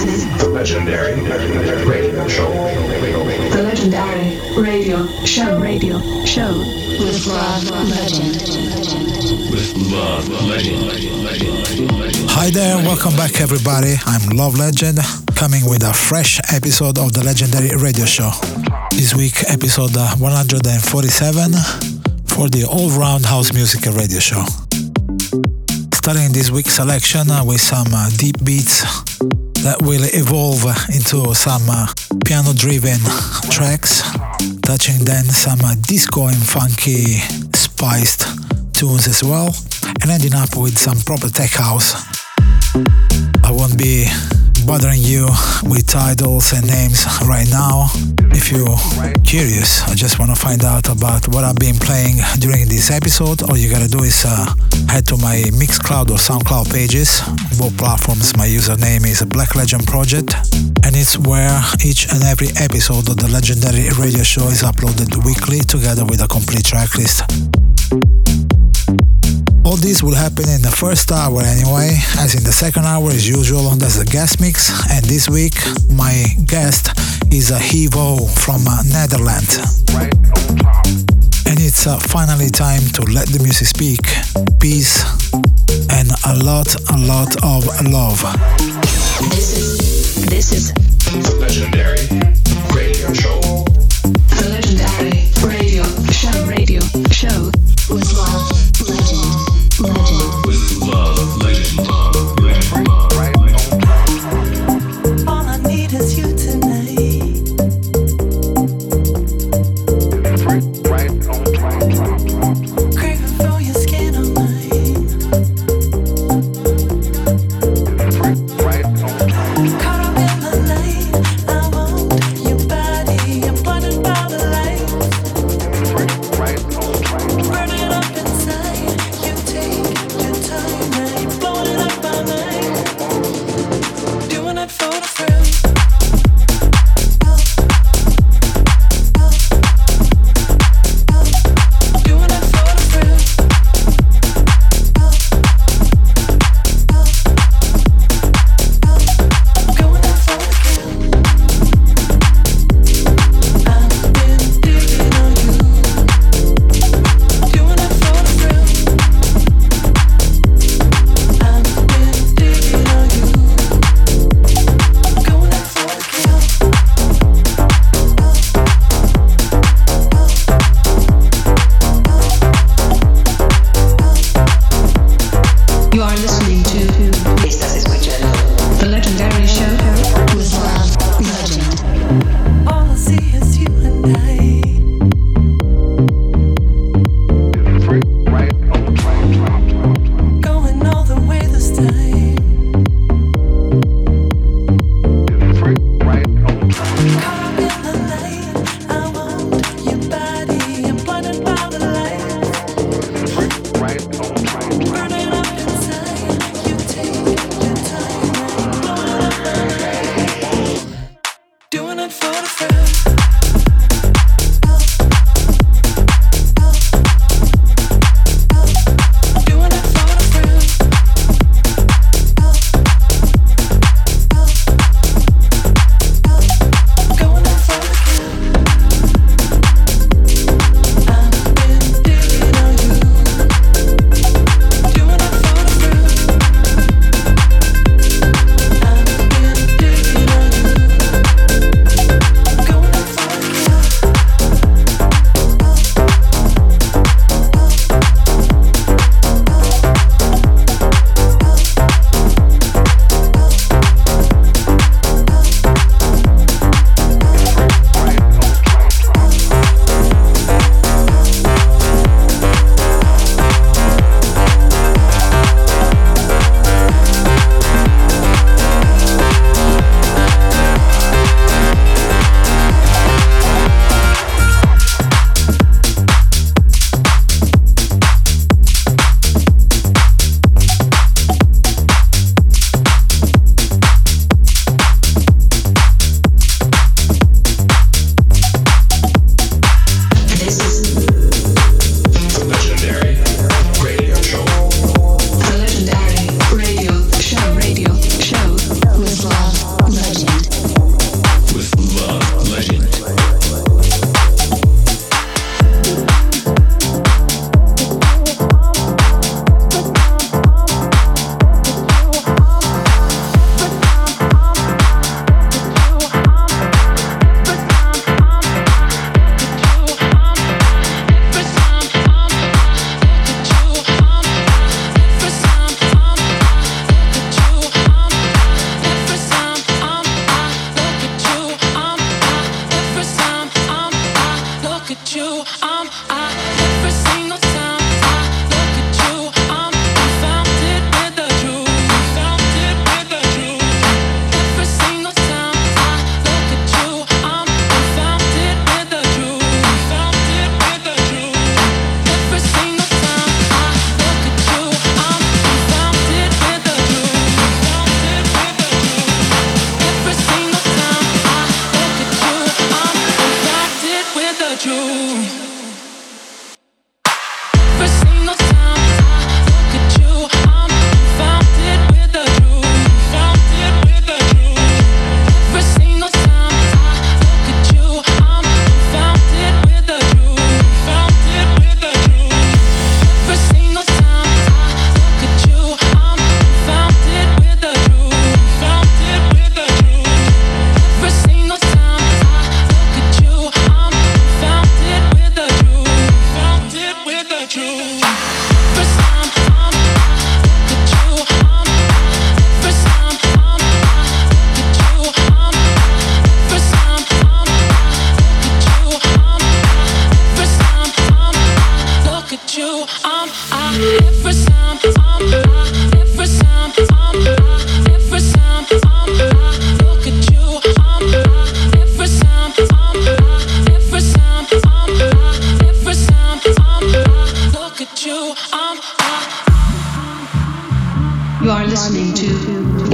This is the legendary radio show. The legendary radio show. Radio show with Love Legend. With Love Legend. Hi there, welcome back everybody. I'm Love Legend, coming with a fresh episode of the legendary radio show. This week, episode uh, 147 for the all round house music radio show. Starting this week's selection uh, with some uh, deep beats that will evolve into some uh, piano driven tracks, touching then some uh, disco and funky spiced tunes as well, and ending up with some proper tech house. I won't be bothering you with titles and names right now. If you're curious, I just want to find out about what I've been playing during this episode, all you gotta do is uh, head to my Mixcloud or Soundcloud pages. Both platforms, my username is Black Legend Project, and it's where each and every episode of the legendary radio show is uploaded weekly together with a complete tracklist. All this will happen in the first hour anyway, as in the second hour as usual there's a guest mix and this week my guest is a Yves Eaux from uh, Netherlands. And it's uh, finally time to let the music speak. Peace and a lot, a lot of love. This is this is legendary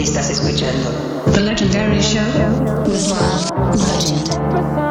Estás escuchando The Legendary Show. With love, legend.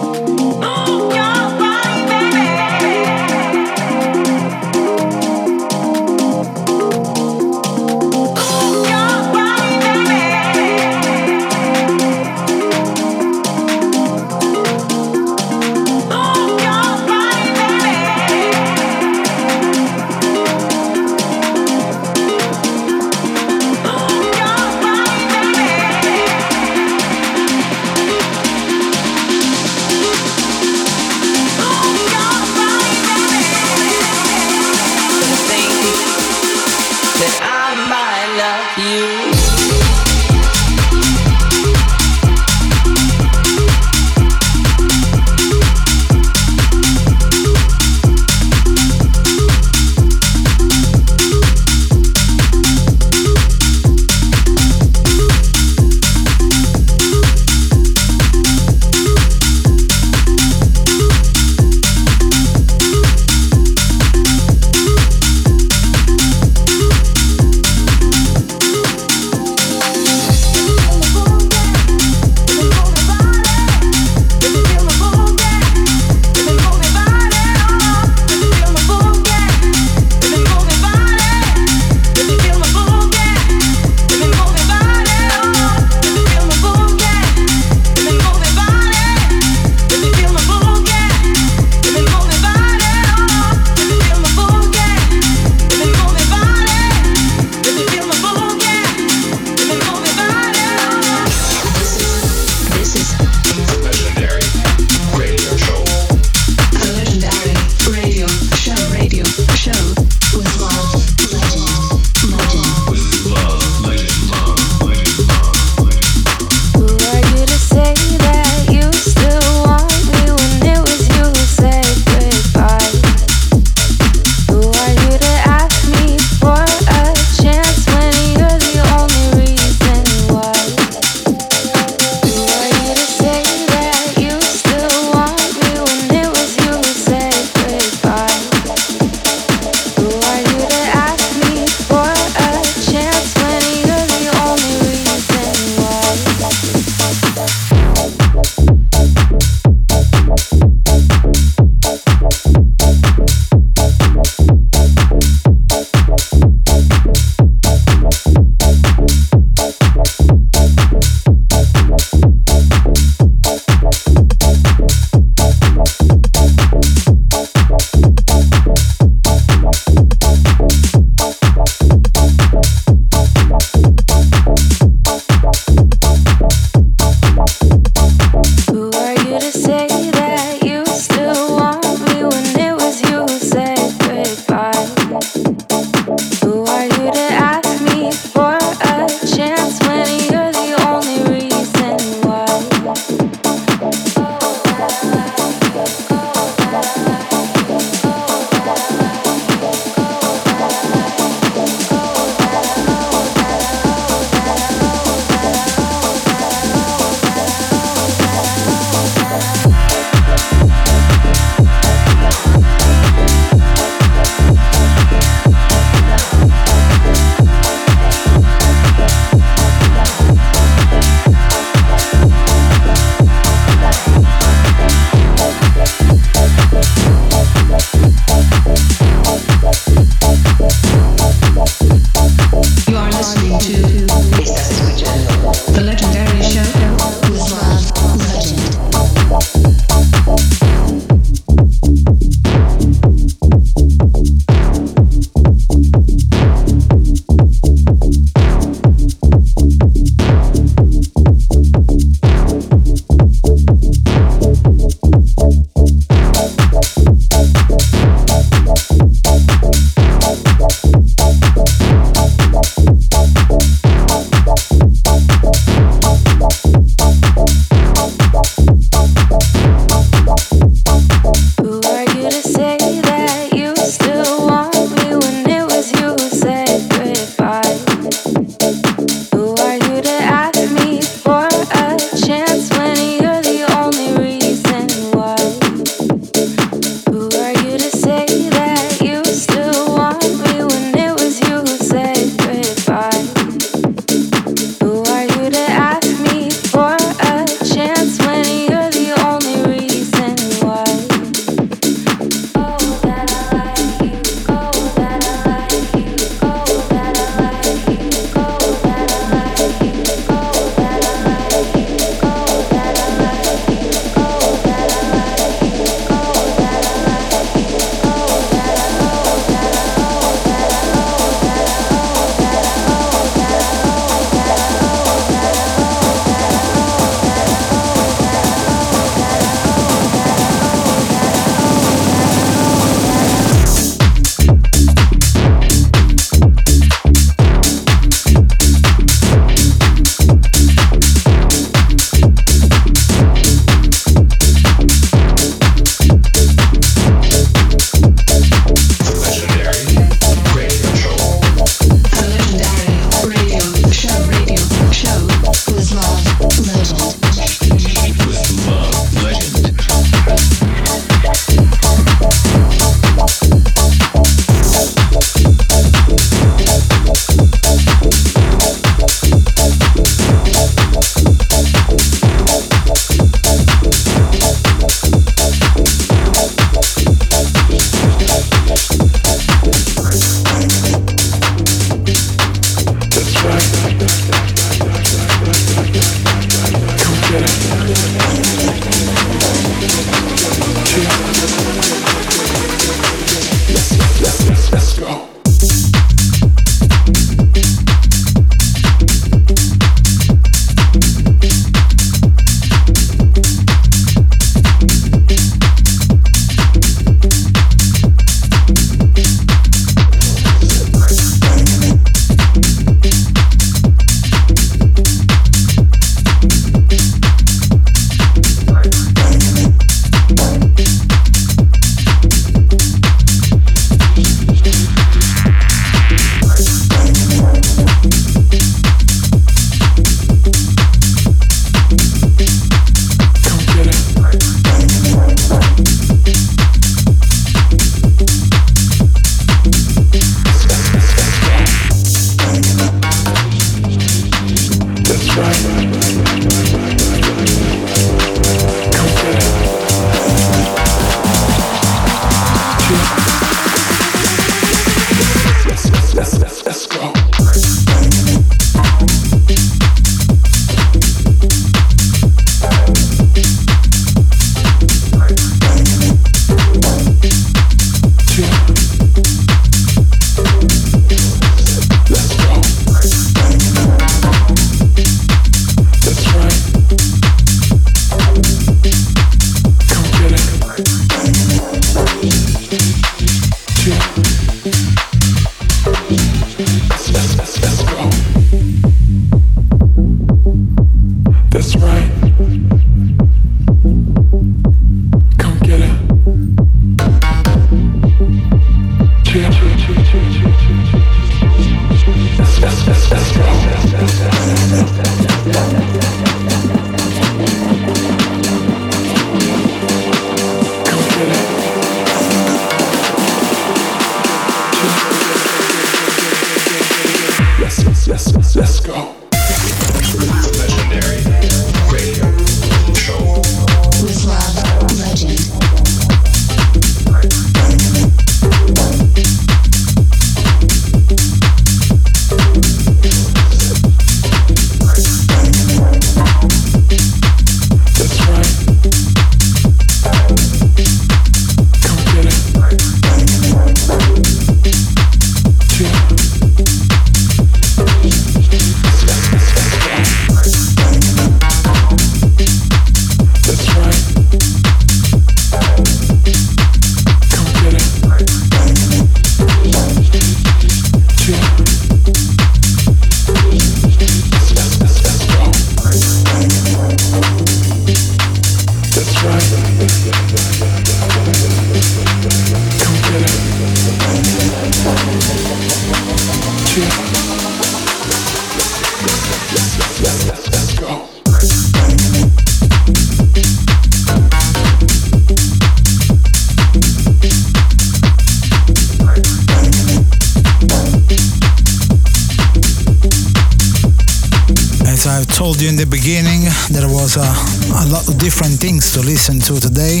To today.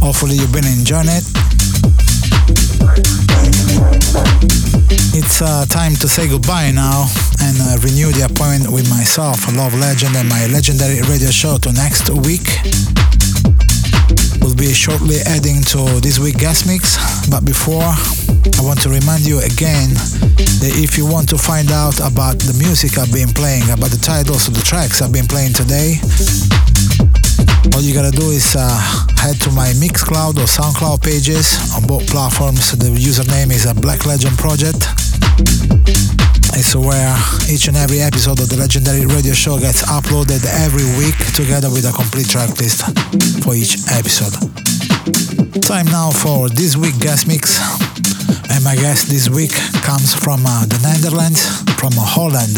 Hopefully, you've been enjoying it. It's uh, time to say goodbye now and uh, renew the appointment with myself, Love Legend, and my legendary radio show to next week. We'll be shortly adding to this week's guest mix, but before, I want to remind you again that if you want to find out about the music I've been playing, about the titles of the tracks I've been playing today, all you gotta do is uh, head to my Mixcloud or Soundcloud pages on both platforms. The username is a Black Legend Project. It's where each and every episode of the legendary radio show gets uploaded every week together with a complete track list for each episode. Time now for this week guest mix. And my guest this week comes from uh, the Netherlands, from Holland.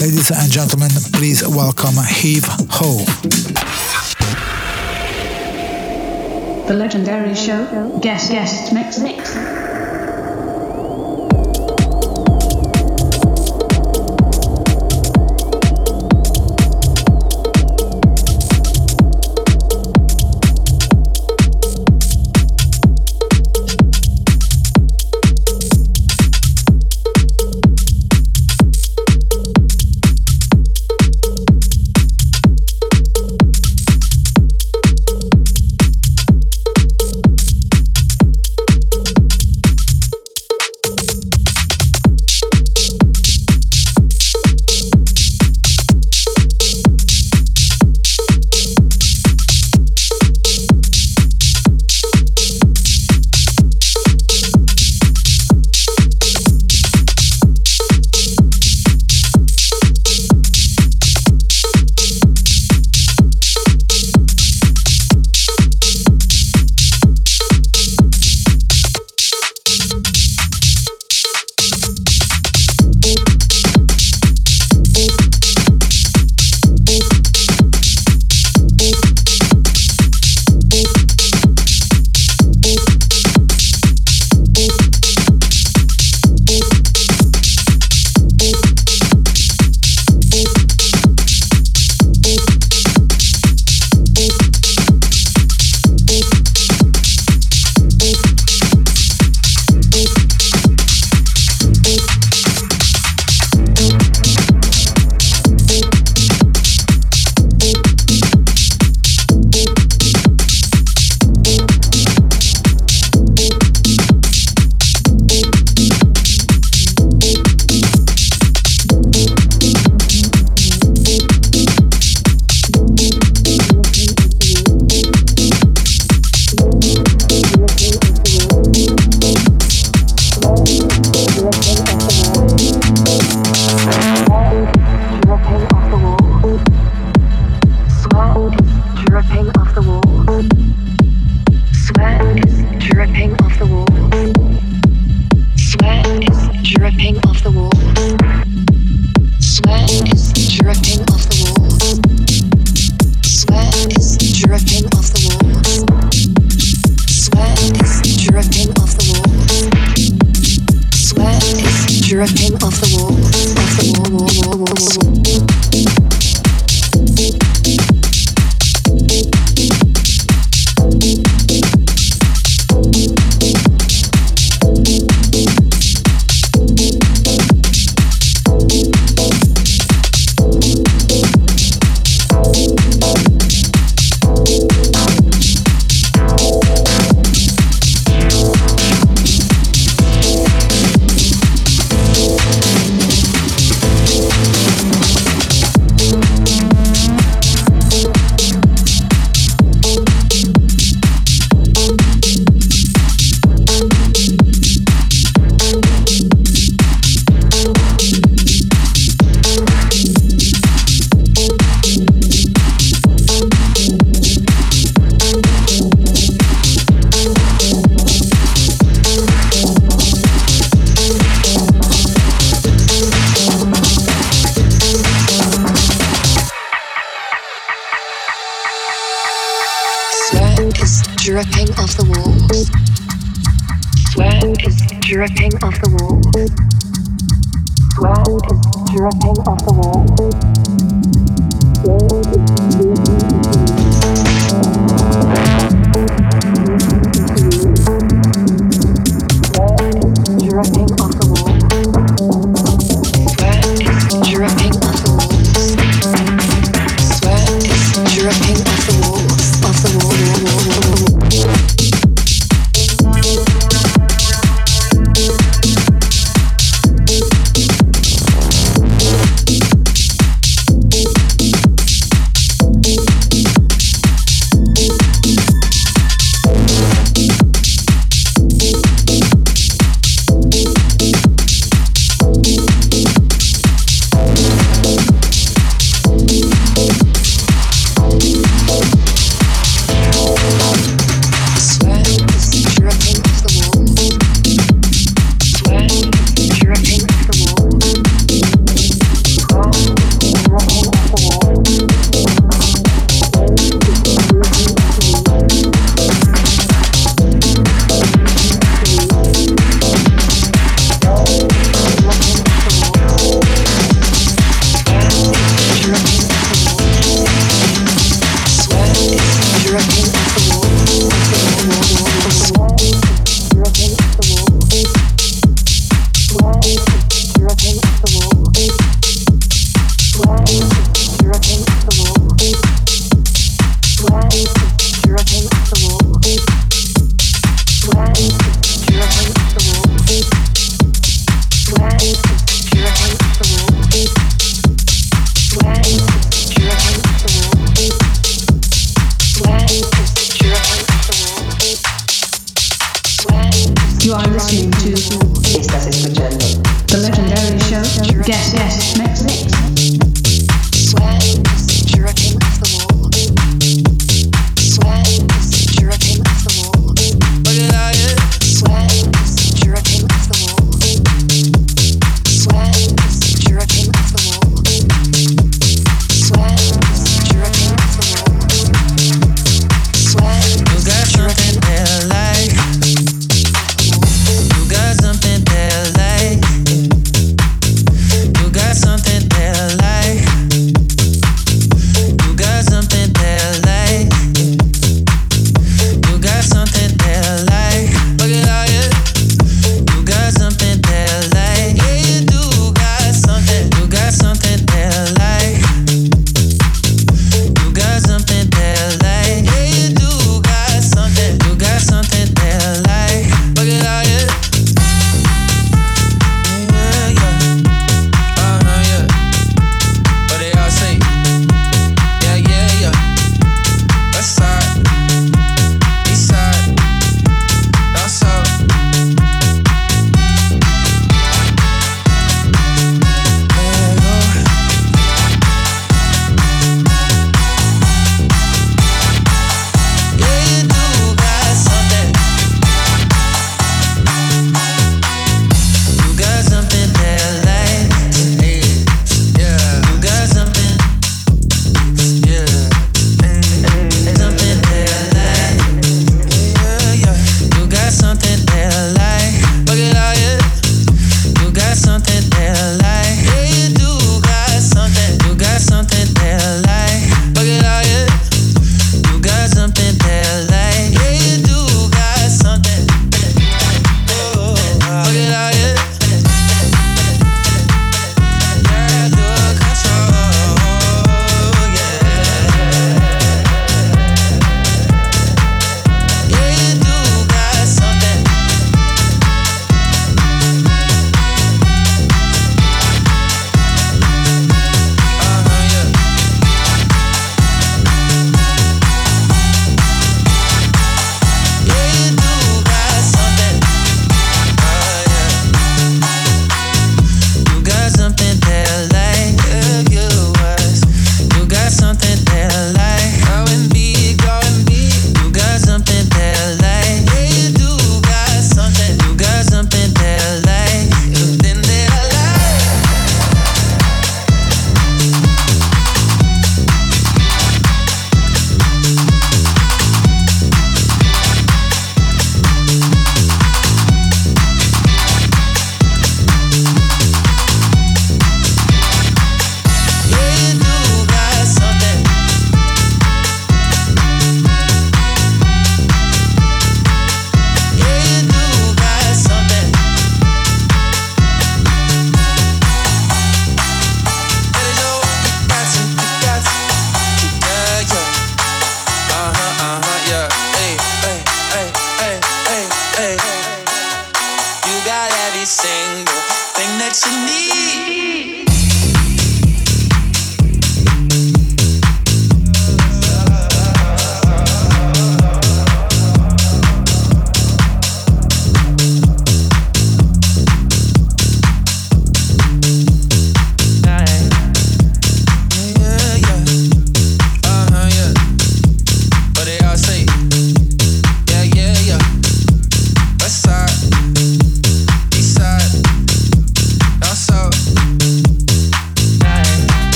Ladies and gentlemen, please welcome Yves Eaux. The legendary show. Guest guest mix mix.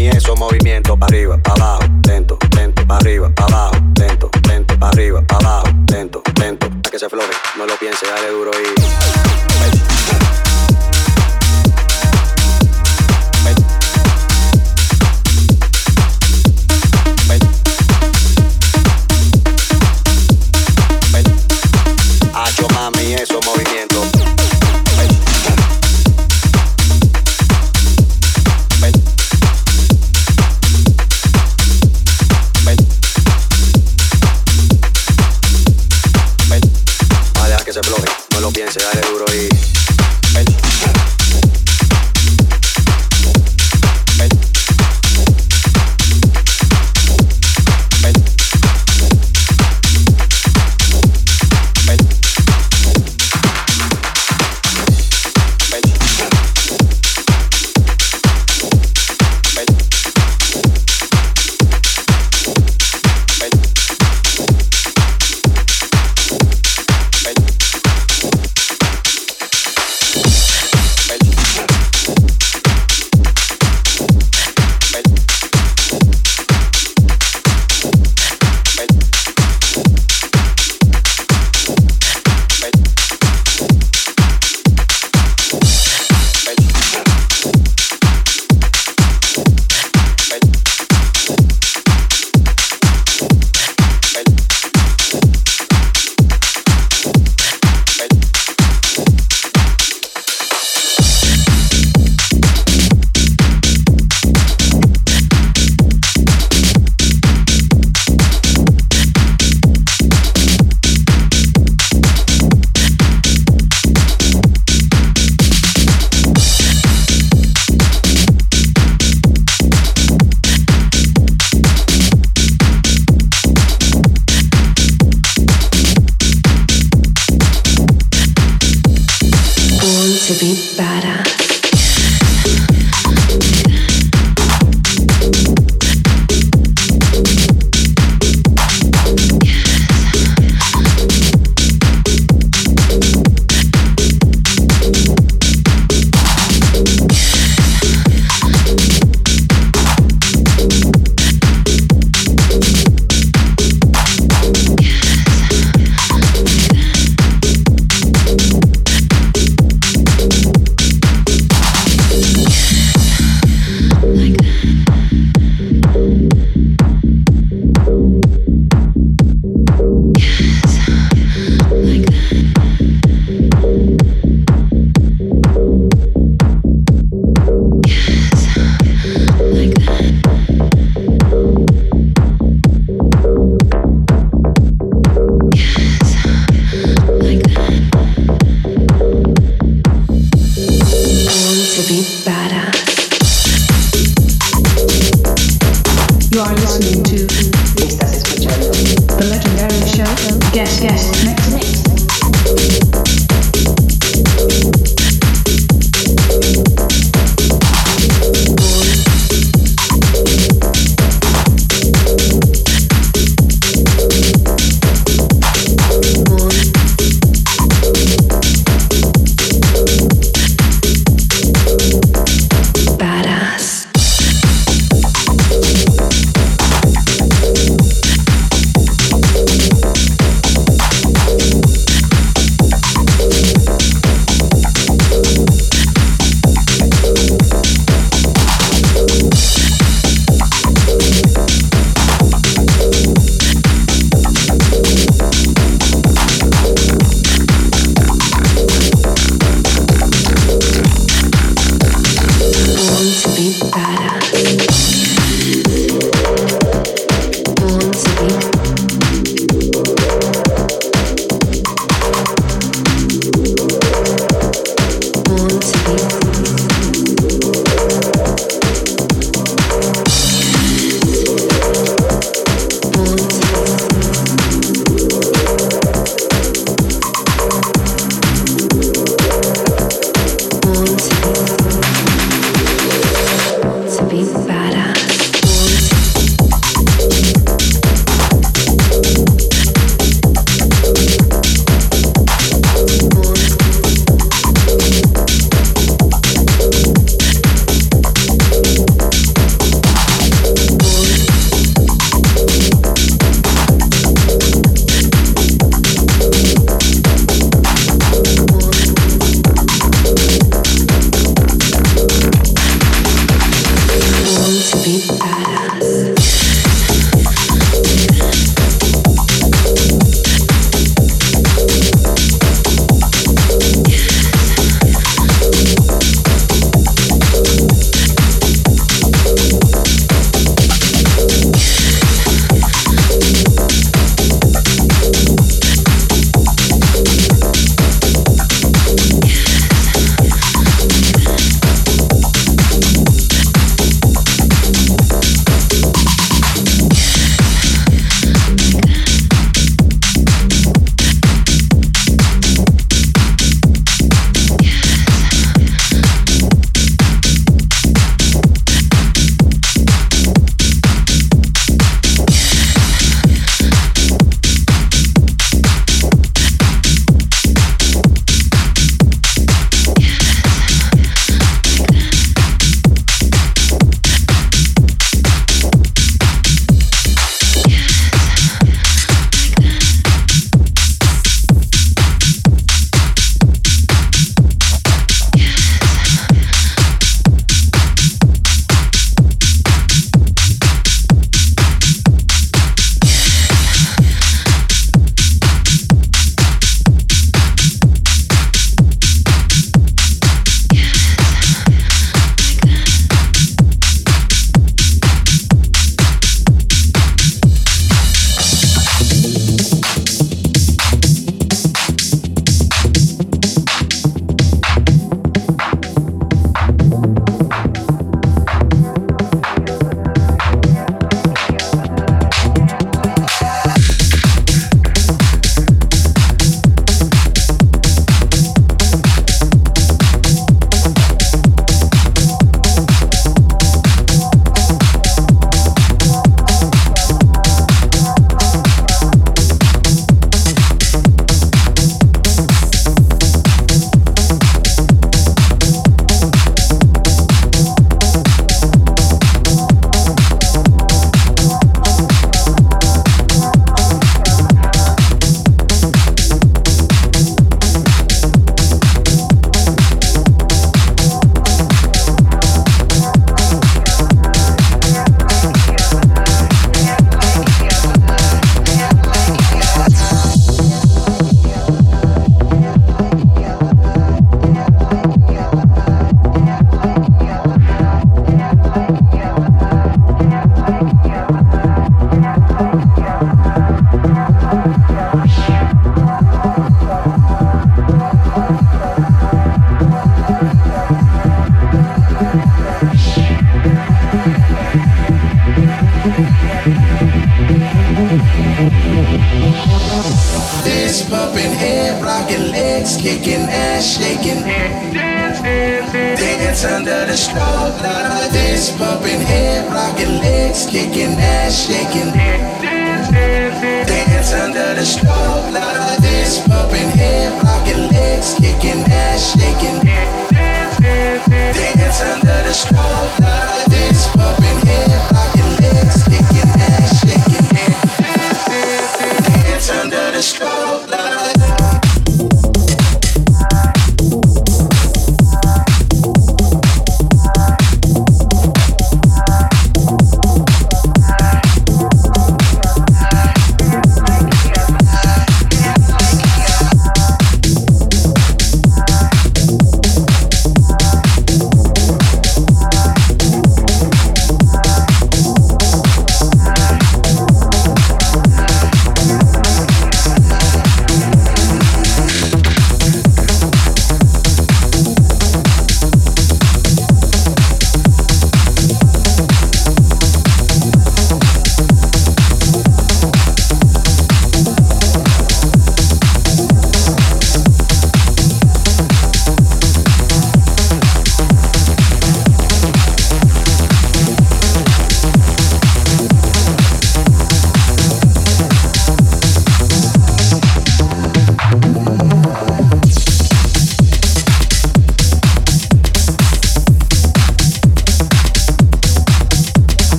y esos movimientos para arriba, para abajo, lento, lento, para arriba, para abajo, lento, lento, para arriba, para abajo, lento, lento, para que se afloje, no lo piense, dale duro y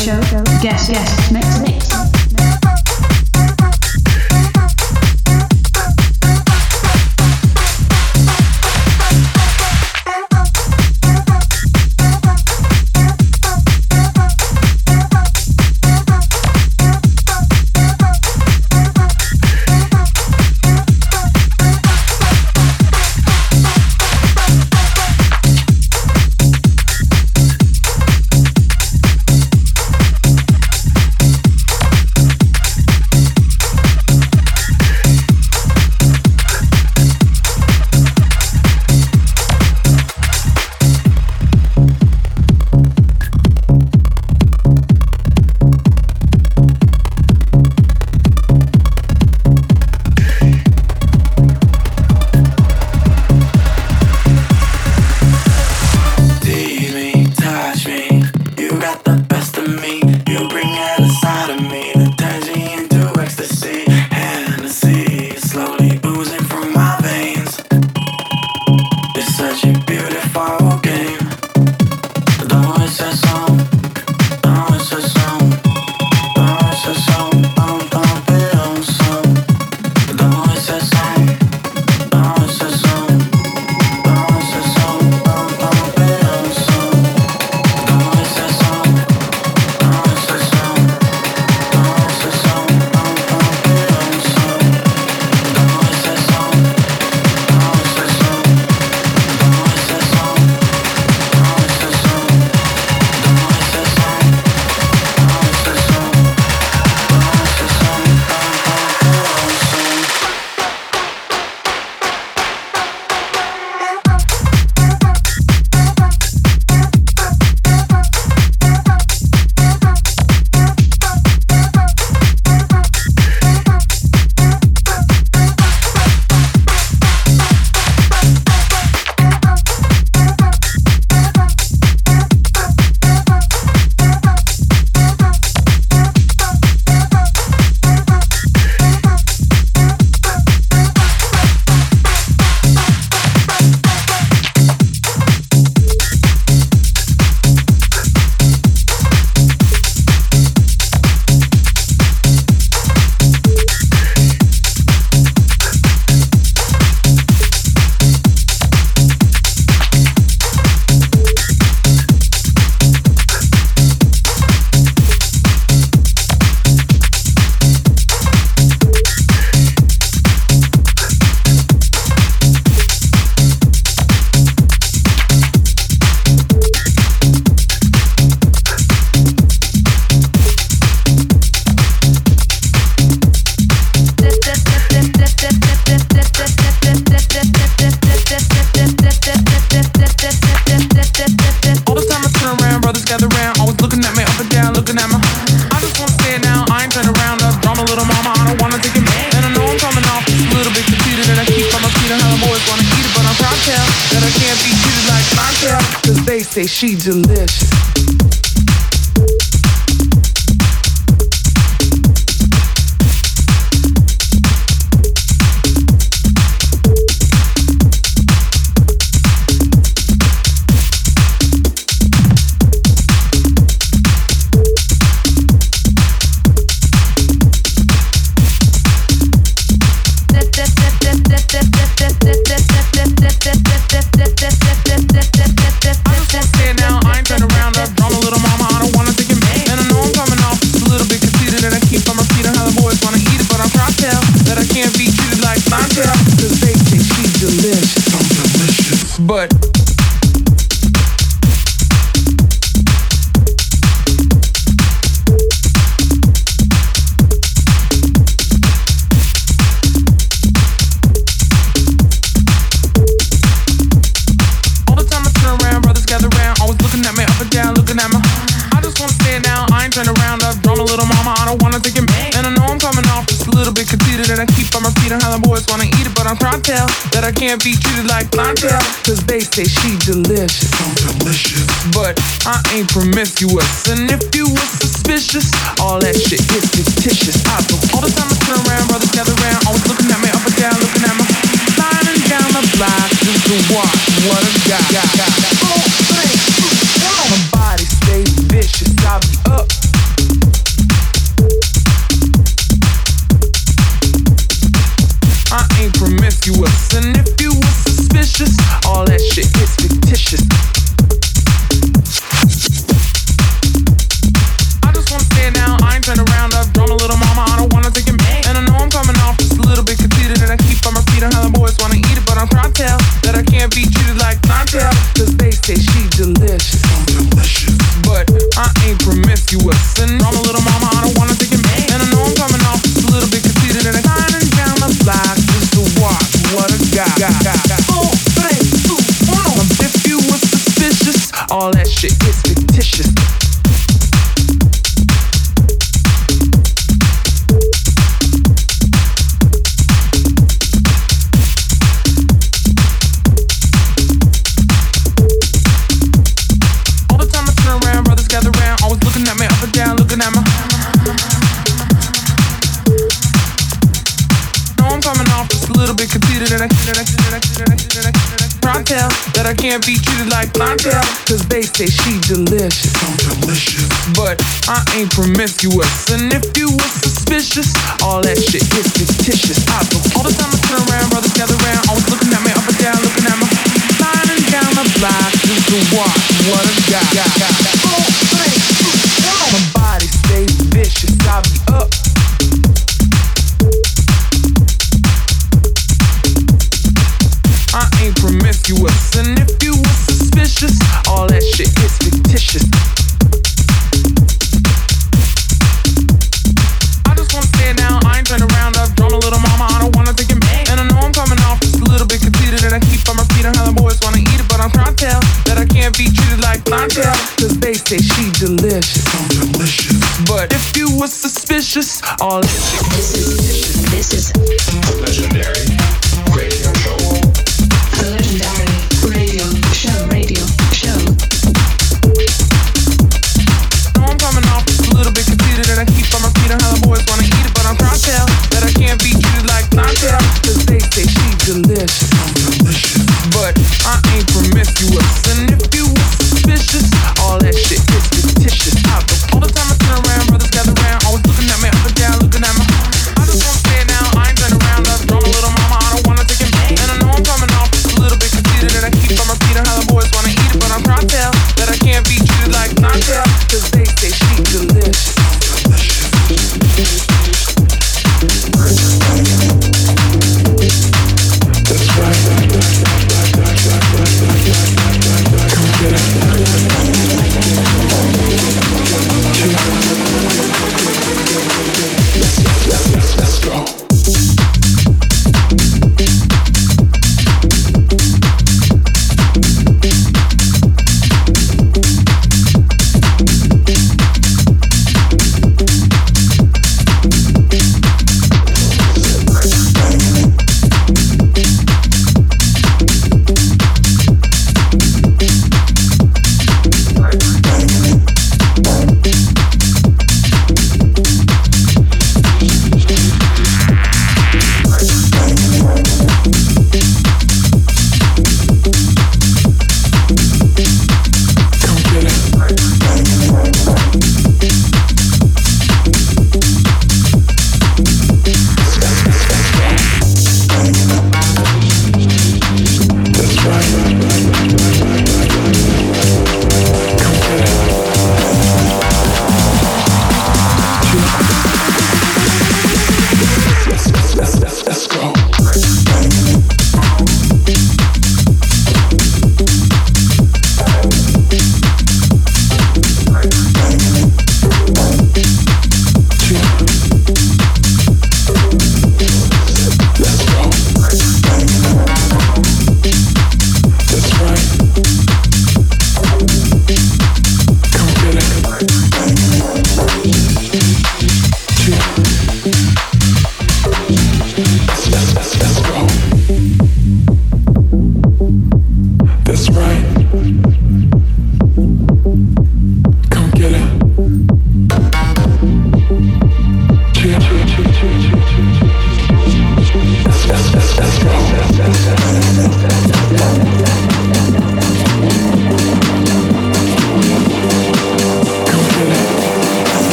Show Guest Guest Mix Mix.